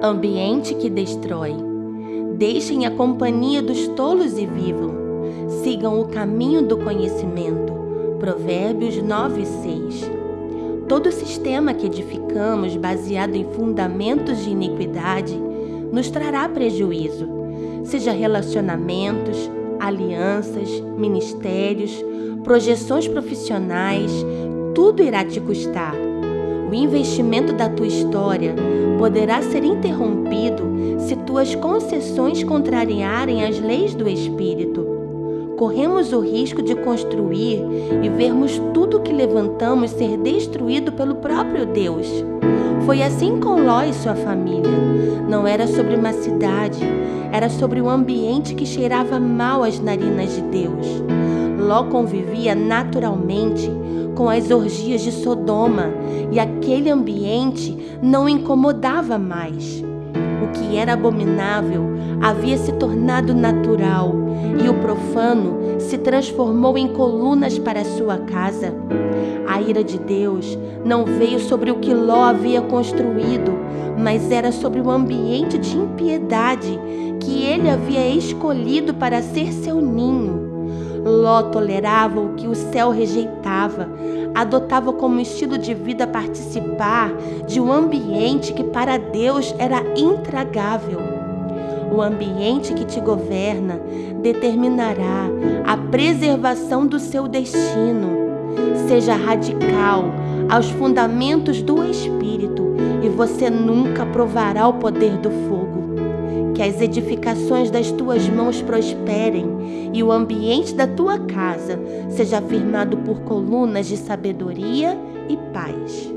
Ambiente que destrói. Deixem a companhia dos tolos e vivam. Sigam o caminho do conhecimento. Provérbios 9 e 6. Todo sistema que edificamos baseado em fundamentos de iniquidade nos trará prejuízo, seja relacionamentos, alianças, ministérios, projeções profissionais, tudo irá te custar. O investimento da tua história poderá ser interrompido se tuas concessões contrariarem as leis do Espírito. Corremos o risco de construir e vermos tudo que levantamos ser destruído pelo próprio Deus. Foi assim com Ló e sua família. Não era sobre uma cidade, era sobre um ambiente que cheirava mal às narinas de Deus. Ló convivia naturalmente com as orgias de Sodoma e aquele ambiente não incomodava mais. O que era abominável havia se tornado natural e o profano se transformou em colunas para sua casa. A ira de Deus não veio sobre o que Ló havia construído, mas era sobre o ambiente de impiedade que ele havia escolhido para ser seu ninho. Ló tolerava o que o céu rejeitava, adotava como estilo de vida participar de um ambiente que para Deus era intragável. O ambiente que te governa determinará a preservação do seu destino. Seja radical aos fundamentos do Espírito e você nunca provará o poder do fogo que as edificações das tuas mãos prosperem e o ambiente da tua casa seja firmado por colunas de sabedoria e paz.